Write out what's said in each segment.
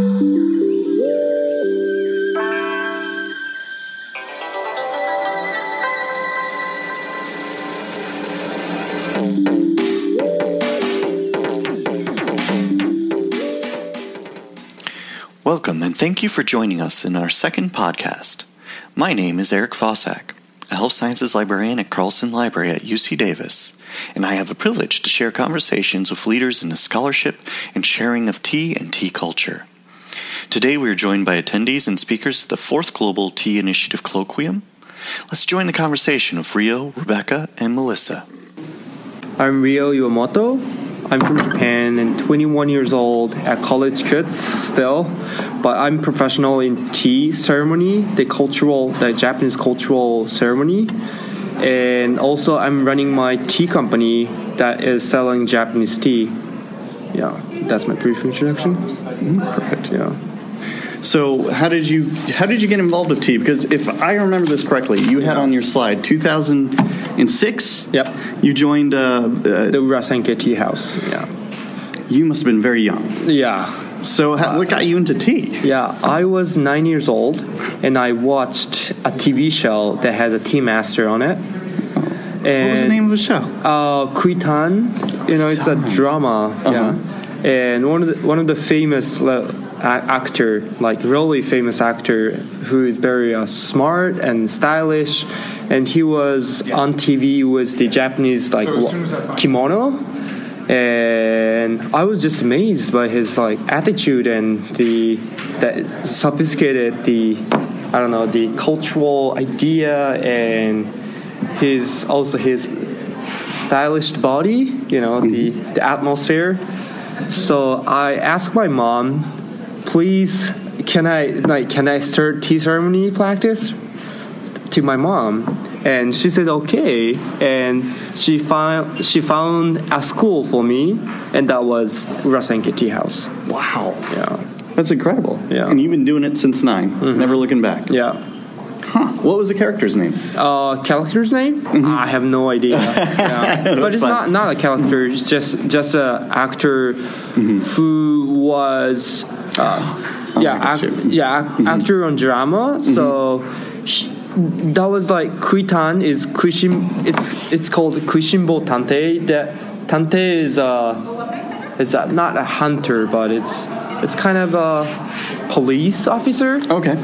Welcome and thank you for joining us in our second podcast. My name is Eric Fossack, a health sciences librarian at Carlson Library at UC Davis, and I have the privilege to share conversations with leaders in the scholarship and sharing of tea and tea culture. Today we are joined by attendees and speakers at the fourth Global Tea Initiative Colloquium. Let's join the conversation of Rio, Rebecca, and Melissa. I'm Rio Iwamoto. I'm from Japan and 21 years old at college kids still, but I'm professional in tea ceremony, the cultural, the Japanese cultural ceremony, and also I'm running my tea company that is selling Japanese tea. Yeah, that's my brief introduction. Mm-hmm. Perfect. Yeah. So, how did you how did you get involved with tea? Because if I remember this correctly, you had on your slide 2006. Yep. You joined. Uh, uh, The Urasenke Tea House. Yeah. you must have been very young. Yeah. So, how, what got you into tea? Yeah, I was nine years old, and I watched a TV show that has a tea master on it. And What was the name of the show? Uh, Kuitan. You know, it's a drama. Uh-huh. Yeah, and one of the one of the famous actor, like really famous actor, who is very uh, smart and stylish, and he was on TV with the Japanese like wa- kimono. And I was just amazed by his like attitude and the that sophisticated the I don't know the cultural idea and his also his stylish body you know the the atmosphere. So I asked my mom please can I like can I start tea ceremony practice to my mom and she said okay and she found she found a school for me and that was Urasenke Tea House Wow, yeah that's incredible. Yeah. and you've been doing it since 9 mm-hmm. never looking back. yeah Huh? What was the character's name? uh character's name mm-hmm. I have no idea yeah. but it's fine. not not a character it's just just a actor mm-hmm. who was uh, yeah I got ac- yeah ac- actor on drama so she, that was like kuitan is kuishin it's it's called kuishinbo tante. That tante is a it's a, not a hunter but it's it's kind of a police officer. Okay.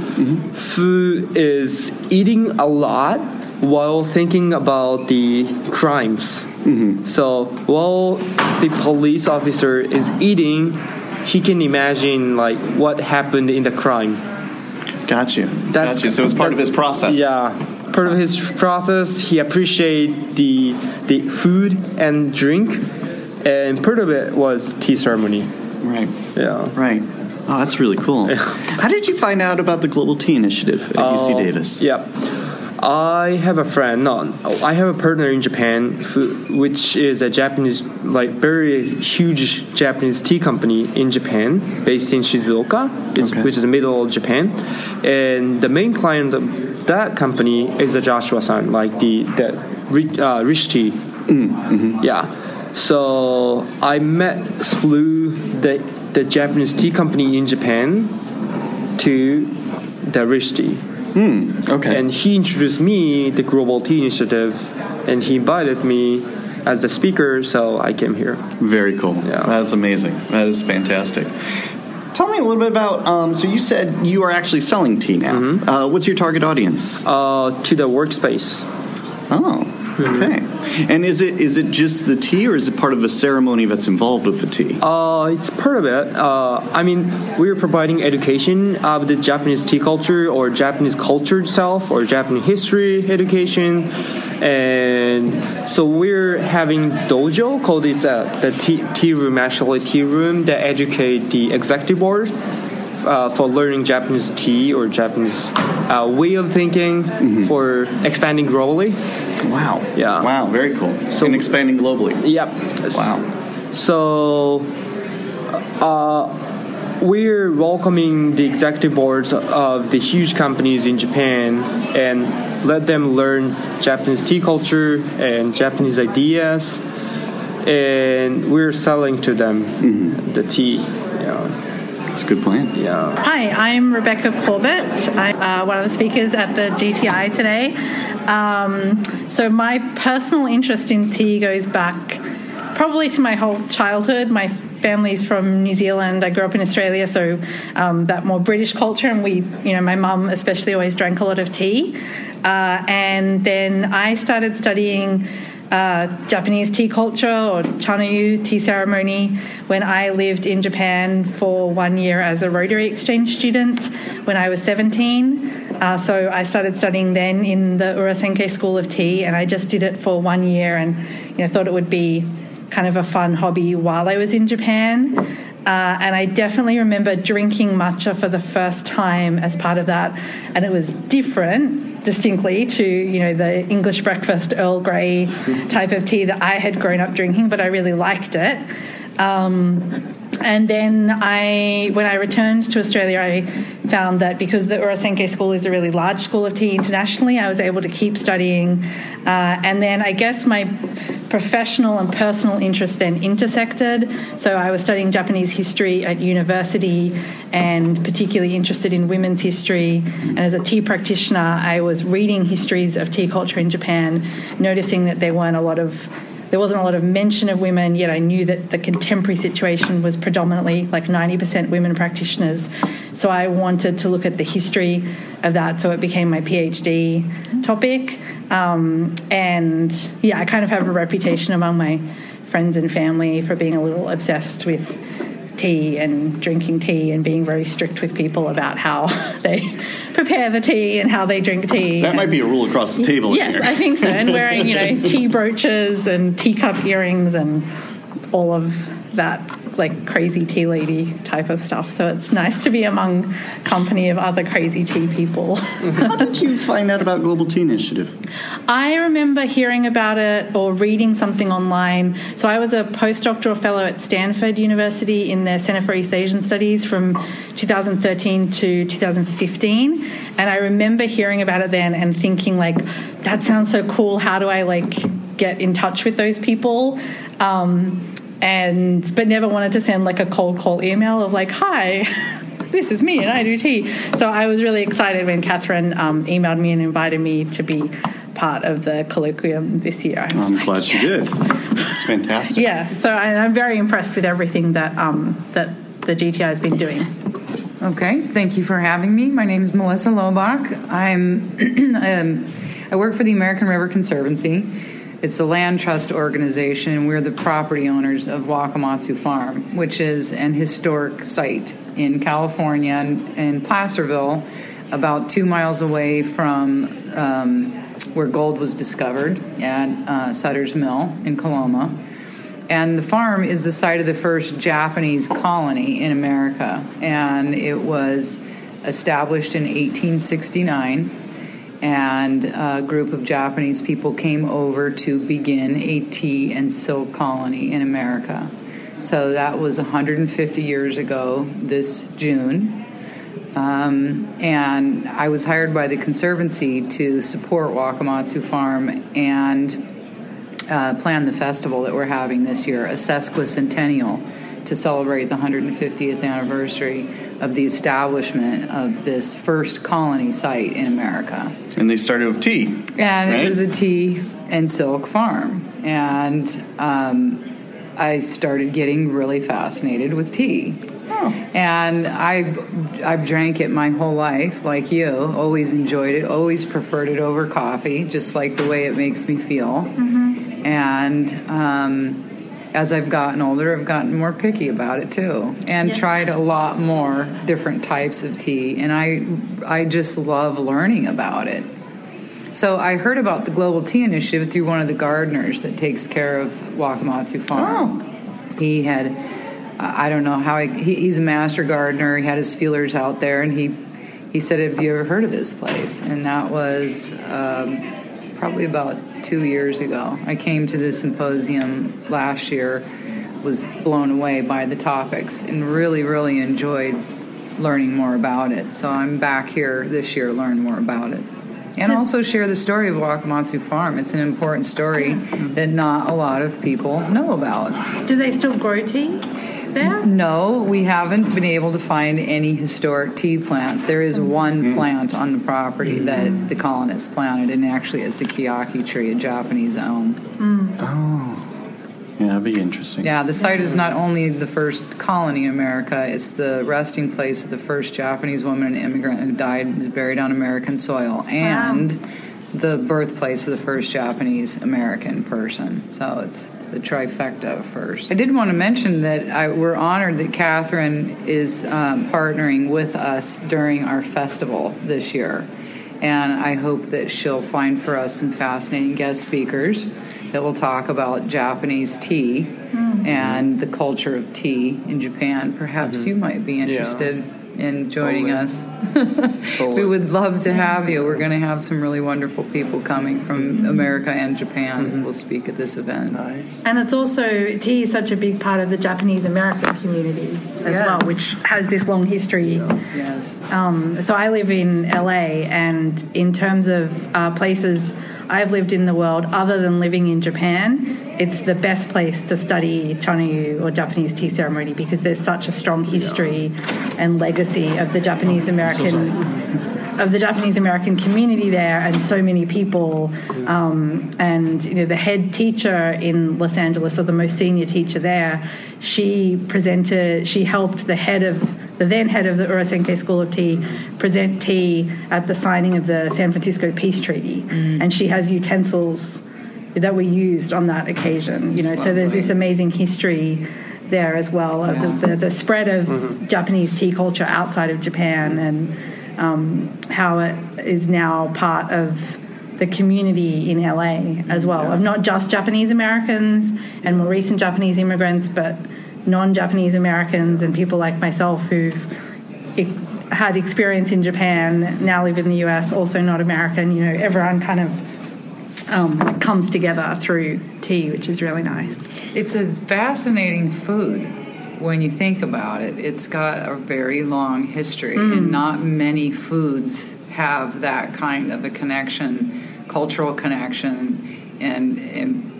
who is eating a lot while thinking about the crimes. So while the police officer is eating, he can imagine like what happened in the crime. Got you. That's Got you. So it's part of his process. Yeah, part of his process. He appreciate the the food and drink, and part of it was tea ceremony. Right. Yeah. Right. Oh, that's really cool. How did you find out about the Global Tea Initiative at uh, UC Oh, Davis? Yeah. I have a friend. No, I have a partner in Japan, who, which is a Japanese, like very huge Japanese tea company in Japan, based in Shizuoka, it's, Okay. which is the middle of Japan. And the main client of that company is a Joshua-san, like the the uh, Rishi Tea. Yeah. So I met through the the Japanese tea company in Japan to the Rishi Tea Okay. and he introduced me the Global Tea Initiative, and he invited me as the speaker, so I came here. Very cool. Yeah. That's amazing. That is fantastic. Tell me a little bit about. Um, so you said you are actually selling tea now. Mm-hmm. Uh, what's your target audience? Uh, to the workspace. Oh, okay. And is it is it just the tea, or is it part of a ceremony that's involved with the tea? Uh, it's part of it. Uh, I mean, we're providing education of the Japanese tea culture or Japanese culture itself or Japanese history education. And so we're having dojo called it's uh, the tea, tea room, actually tea room that educate the executive board uh, for learning Japanese tea or Japanese uh, way of thinking for expanding globally. Wow. Yeah. Wow. Very cool. So- and expanding globally. Yep. Wow. So, uh, we're welcoming the executive boards of the huge companies in Japan and let them learn Japanese tea culture and Japanese ideas, and we're selling to them the tea. You. It's a good plan. Yeah. Hi, I'm Rebecca Corbett. I'm uh, one of the speakers at the GTI today. Um, so, my personal interest in tea goes back probably to my whole childhood. My family's from New Zealand. I grew up in Australia, so um, that more British culture, and we, you know, my mum especially always drank a lot of tea. Uh, and then I started studying uh, Japanese tea culture or Chanoyu tea ceremony when I lived in Japan for one year as a Rotary Exchange student when I was 17. Uh, so I started studying then in the Urasenke School of Tea, and I just did it for one year and you know, thought it would be kind of a fun hobby while I was in Japan. Uh, and I definitely remember drinking matcha for the first time as part of that, and it was different distinctly to you know the English breakfast Earl Grey type of tea that I had grown up drinking, but I really liked it. Um, and then I, when I returned to Australia, I found that because the Urasenke School is a really large school of tea internationally, I was able to keep studying. Uh, and then I guess my professional and personal interests then intersected. So I was studying Japanese history at university and particularly interested in women's history. And as a tea practitioner, I was reading histories of tea culture in Japan, noticing that there weren't a lot of there wasn't a lot of mention of women, yet I knew that the contemporary situation was predominantly like 90% women practitioners. So I wanted to look at the history of that, so it became my PhD topic. Um, and yeah, I kind of have a reputation among my friends and family for being a little obsessed with tea and drinking tea and being very strict with people about how they prepare the tea and how they drink tea. That might be a rule across the table. Yes, I think so. And wearing, you know, tea brooches and teacup earrings and all of that like crazy tea lady type of stuff. So it's nice to be among company of other crazy tea people. How did you find out about Global Tea Initiative? I remember hearing about it or reading something online. So I was a postdoctoral fellow at Stanford University in their Center for East Asian Studies from 2013 to 2015, and I remember hearing about it then and thinking like, that sounds so cool. How do I like get in touch with those people? Um, and but never wanted to send like a cold call email of like, hi. This is me and I do tea. So I was really excited when Catherine um, emailed me and invited me to be part of the colloquium this year. I'm like, glad yes. you did. It's fantastic. yeah, so I, I'm very impressed with everything that um, that the GTI has been doing. Okay, thank you for having me. My name is Melissa Lobach. I'm um, I work for the American River Conservancy. It's a land trust organization, and we're the property owners of Wakamatsu Farm, which is an historic site in California in Placerville, about two miles away from um, where gold was discovered at uh, Sutter's Mill in Coloma. And the farm is the site of the first Japanese colony in America, and it was established in 1869 and a group of Japanese people came over to begin a tea and silk colony in America. So that was 150 years ago this June. Um, and I was hired by the Conservancy to support Wakamatsu Farm and uh, plan the festival that we're having this year, a sesquicentennial, to celebrate the 150th anniversary of the establishment of this first colony site in America. And they started with tea. And right? it was a tea and silk farm. And um, I started getting really fascinated with tea. Oh. And I've, I've drank it my whole life, like you. Always enjoyed it, always preferred it over coffee, just like the way it makes me feel. Mm-hmm. And um, as I've gotten older, I've gotten more picky about it too, and yeah. tried a lot more different types of tea. And I, I just love learning about it. So I heard about the Global Tea Initiative through one of the gardeners that takes care of Wakamatsu Farm. Oh. He had, I don't know how he, he's a master gardener. He had his feelers out there, and he, he said, "Have you ever heard of this place?" And that was. Um, probably about two years ago. I came to the symposium last year, was blown away by the topics, and really, really enjoyed learning more about it. So I'm back here this year to learn more about it. And also share the story of Wakamatsu Farm. It's an important story mm-hmm. that not a lot of people know about. Do they still grow tea? There? No, we haven't been able to find any historic tea plants. There is mm-hmm. one plant on the property that the colonists planted, and actually it's a keyaki tree, a Japanese elm. Mm. oh Yeah, that'd be interesting. Yeah, the site is not only the first colony in America, it's the resting place of the first Japanese woman and immigrant who died and is buried on American soil, and the birthplace of the first Japanese American person. So it's the trifecta first. I did want to mention that I, we're honored that Catherine is um, partnering with us during our festival this year. And I hope that she'll find for us some fascinating guest speakers that will talk about Japanese tea and the culture of tea in Japan. Perhaps you might be interested in joining Totally. us. we would love to have you. We're going to have some really wonderful people coming from America and Japan who will speak at this event. Nice. And it's also tea is such a big part of the Japanese American community as Yes. well, which has this long history. Yes. Um, so I live in LA, and in terms of uh, places I've lived in the world, other than living in Japan, it's the best place to study Chanoyu or Japanese tea ceremony because there's such a strong history and legacy of the Japanese American of the Japanese American community there, and so many people. Um, and you know, the head teacher in Los Angeles, or the most senior teacher there, she presented. She helped the head of the then head of the Urasenke School of Tea present tea at the signing of the San Francisco Peace Treaty, and she has utensils that were used on that occasion. You know, so there's this amazing history there as well of the, the, the spread of Japanese tea culture outside of Japan and um, how it is now part of the community in LA as well of not just Japanese Americans and more recent Japanese immigrants, but non-Japanese Americans and people like myself who've had experience in Japan, now live in the US, also not American. You know, everyone kind of um, comes together through tea, which is really nice. It's a fascinating food when you think about it. It's got a very long history, and not many foods have that kind of a connection, cultural connection, and, and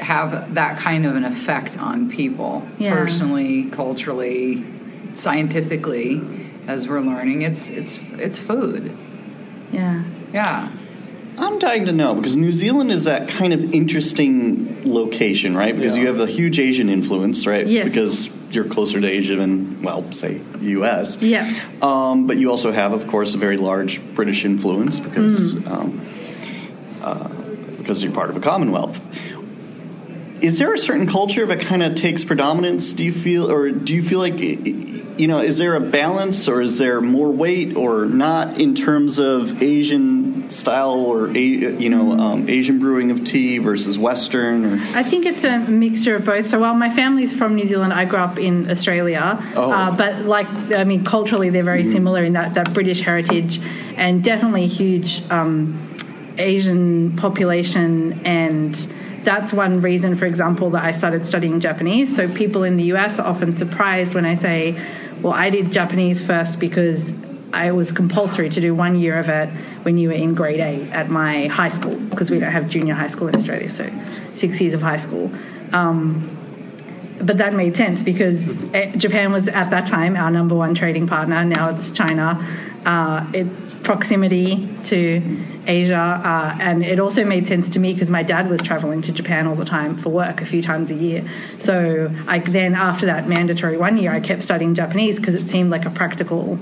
have that kind of an effect on people Yeah. personally, culturally, scientifically. As we're learning, it's it's it's food. Yeah. Yeah. I'm dying to know because New Zealand is that kind of interesting location, right? Because Yeah. you have a huge Asian influence, right? Yes. Because you're closer to Asia than, well, say, U.S. Yeah. Um, but you also have, of course, a very large British influence because Mm. um, uh, because you're part of a Commonwealth. Is there a certain culture that kind of takes predominance? Do you feel, or do you feel like, you know, is there a balance, or is there more weight, or not in terms of Asian style, or you know, um, Asian brewing of tea versus Western? Or I think it's a mixture of both. So while my family's from New Zealand, I grew up in Australia. Oh. Uh, but like, I mean, culturally they're very similar in that, that British heritage and definitely a huge um, Asian population. And that's one reason, for example, that I started studying Japanese. So people in the US are often surprised when I say, well, I did Japanese first because I was compulsory to do one year of it when you were in grade eight at my high school because we don't have junior high school in Australia, so six years of high school. Um, but that made sense because eh, Japan was at that time our number one trading partner. Now it's China. Uh, it proximity to Asia, uh, and it also made sense to me because my dad was traveling to Japan all the time for work, a few times a year. So I then, after that mandatory one year, I kept studying Japanese because it seemed like a practical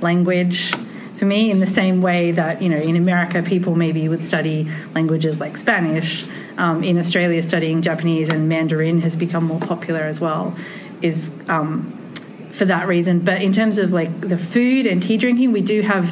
language for me in the same way that you know in america people maybe would study languages like spanish um, in australia studying japanese and mandarin has become more popular as well is um, for that reason but in terms of like the food and tea drinking we do have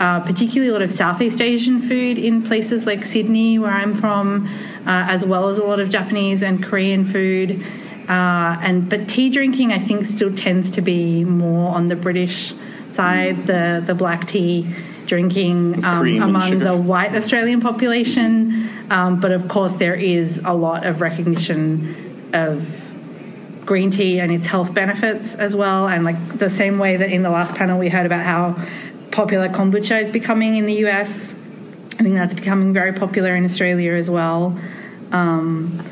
uh, particularly a lot of southeast asian food in places like sydney where i'm from uh, as well as a lot of japanese and korean food uh, and but tea drinking i think still tends to be more on the british side, the, the black tea drinking um, among the white Australian population. Um, but of course, there is a lot of recognition of green tea and its health benefits as well. And like the same way that in the last panel we heard about how popular kombucha is becoming in the US, I think that's becoming very popular in Australia as well. Um,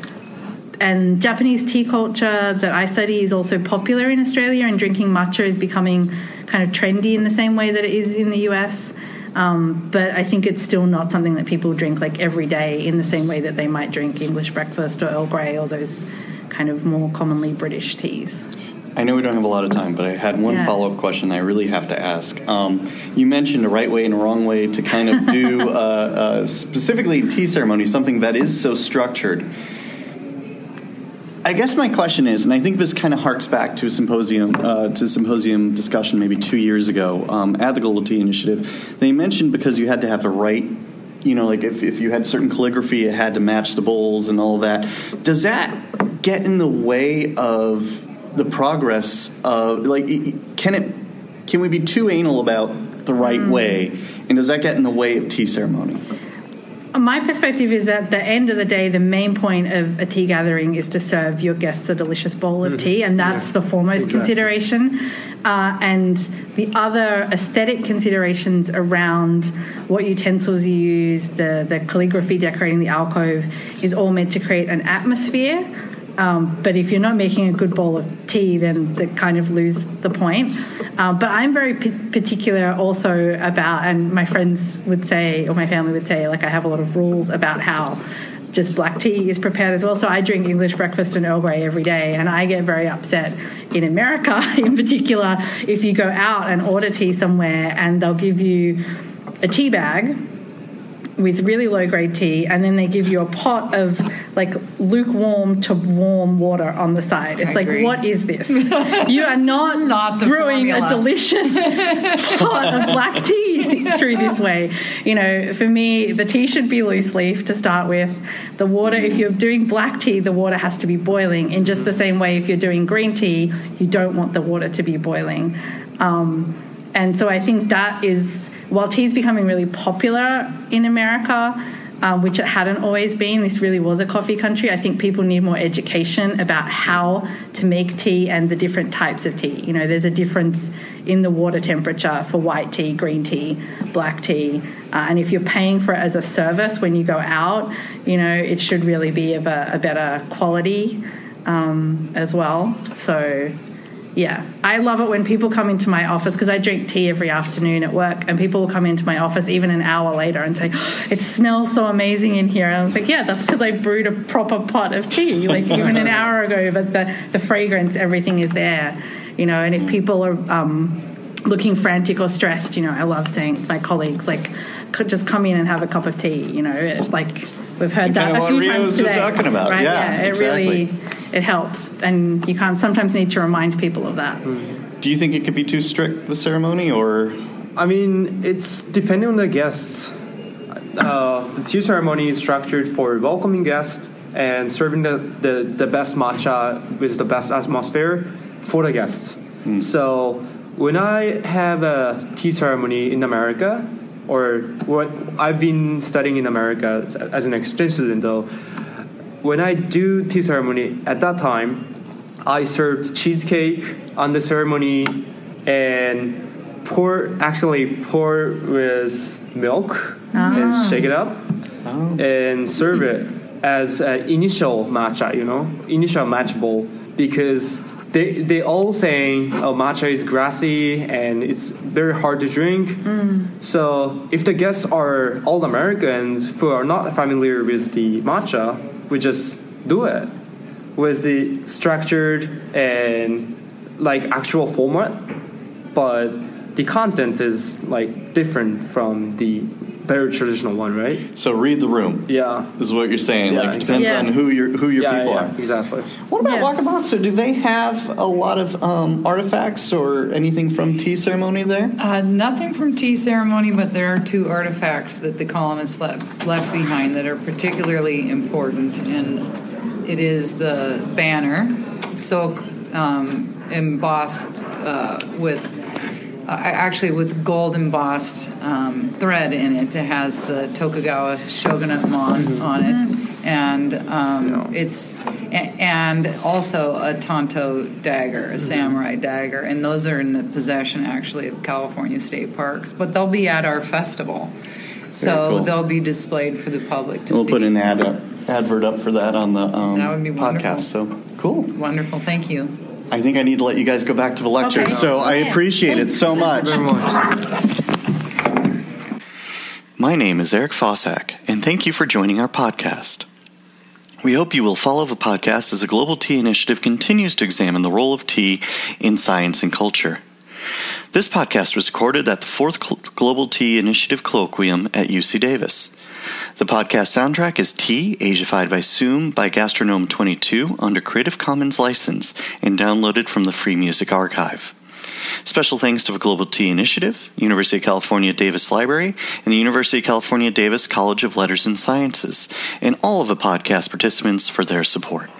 and Japanese tea culture that I study is also popular in Australia, and drinking matcha is becoming kind of trendy in the same way that it is in the US. Um, but I think it's still not something that people drink like every day in the same way that they might drink English breakfast or Earl Grey or those kind of more commonly British teas. I know we don't have a lot of time, but I had one Yeah. follow up question I really have to ask. Um, you mentioned a right way and a wrong way to kind of do, uh, uh, specifically tea ceremony, something that is so structured. I guess my question is, and I think this kind of harks back to a symposium, uh, to a symposium discussion maybe two years ago um, at the Global Tea Initiative. They mentioned because you had to have the right, you know, like if, if you had certain calligraphy, it had to match the bowls and all that. Does that get in the way of the progress of, like, can it, can we be too anal about the right way? And does that get in the way of tea ceremony? My perspective is that at the end of the day, the main point of a tea gathering is to serve your guests a delicious bowl of tea, and that's the foremost Exactly. consideration. Uh, and the other aesthetic considerations around what utensils you use, the, the calligraphy decorating the alcove, is all meant to create an atmosphere. Um, but if you're not making a good bowl of tea, then they kind of lose the point. Uh, but I'm very p- particular also about, and my friends would say, or my family would say, like I have a lot of rules about how just black tea is prepared as well. So I drink English breakfast and Earl Grey every day, and I get very upset in America, in particular, if you go out and order tea somewhere and they'll give you a tea bag with really low grade tea, and then they give you a pot of like lukewarm to warm water on the side. It's I like, agree. what is this? You are not, Not brewing a delicious pot of black tea through this way. You know, for me, the tea should be loose leaf to start with. The water, if you're doing black tea, the water has to be boiling. In just the same way, if you're doing green tea, you don't want the water to be boiling. Um, and so I think that is, while tea is becoming really popular in America, um, which it hadn't always been, this really was a coffee country. I think people need more education about how to make tea and the different types of tea. You know, there's a difference in the water temperature for white tea, green tea, black tea. Uh, and if you're paying for it as a service when you go out, you know, it should really be of a, a better quality um, as well. So, yeah, I love it when people come into my office because I drink tea every afternoon at work, and people will come into my office even an hour later and say, "It smells so amazing in here." And I was like, "Yeah, that's because I brewed a proper pot of tea, like even an hour ago." But the the fragrance, everything is there, you know. And if people are um, looking frantic or stressed, you know, I love saying to my colleagues like, "Could just come in and have a cup of tea," you know, it, like. We've heard that Kinda a what few times was just today, talking about. right? Yeah, it really exactly. It helps, and you kind of sometimes need to remind people of that. Do you think it could be too strict with ceremony, or I mean, it's depending on the guests. Uh, the tea ceremony is structured for welcoming guests and serving the, the, the best matcha with the best atmosphere for the guests. So when I have a tea ceremony in America, or what I've been studying in America as an exchange student, though, when I do tea ceremony at that time, I served cheesecake on the ceremony and pour actually pour with milk and ah. shake it up ah. and serve it as an initial matcha, you know, initial matcha bowl because they they all saying oh, matcha is grassy and it's very hard to drink. Mm. So if the guests are all Americans who are not familiar with the matcha, we just do it with the structured and like actual format, but the content is like different from the very traditional one, right? so read the room? Yeah. Is what you're saying? Yeah, like it depends exactly. on who your who your yeah, people yeah, are. exactly. What about Yeah. Wakamatsu? Do they have a lot of um, artifacts or anything from tea ceremony there? Uh, nothing from tea ceremony, but there are two artifacts that the colonists left, left behind that are particularly important, and it is the banner, silk um, embossed uh, with, actually with gold embossed um, thread in it. It has the Tokugawa shogunate mon on it, and um, Yeah. it's a- and also a tanto dagger, a samurai dagger, and those are in the possession actually of California State Parks. But they'll be at our festival, so cool. they'll be displayed for the public to see. We'll put an ad up advert up for that on the um, That would be wonderful. podcast. So cool. Wonderful. Thank you. I think I need to let you guys go back to the lecture. Okay. So I appreciate it so much. Very much. My name is Eric Fossack, and thank you for joining our podcast. We hope you will follow the podcast as the Global Tea Initiative continues to examine the role of tea in science and culture. This podcast was recorded at the fourth Global Tea Initiative Colloquium at UC Davis. The podcast soundtrack is Tea, Asiafied by Zoom by Gastronome 22 under Creative Commons license and downloaded from the Free Music Archive. Special thanks to the Global Tea Initiative, University of California Davis Library, and the University of California Davis College of Letters and Sciences, and all of the podcast participants for their support.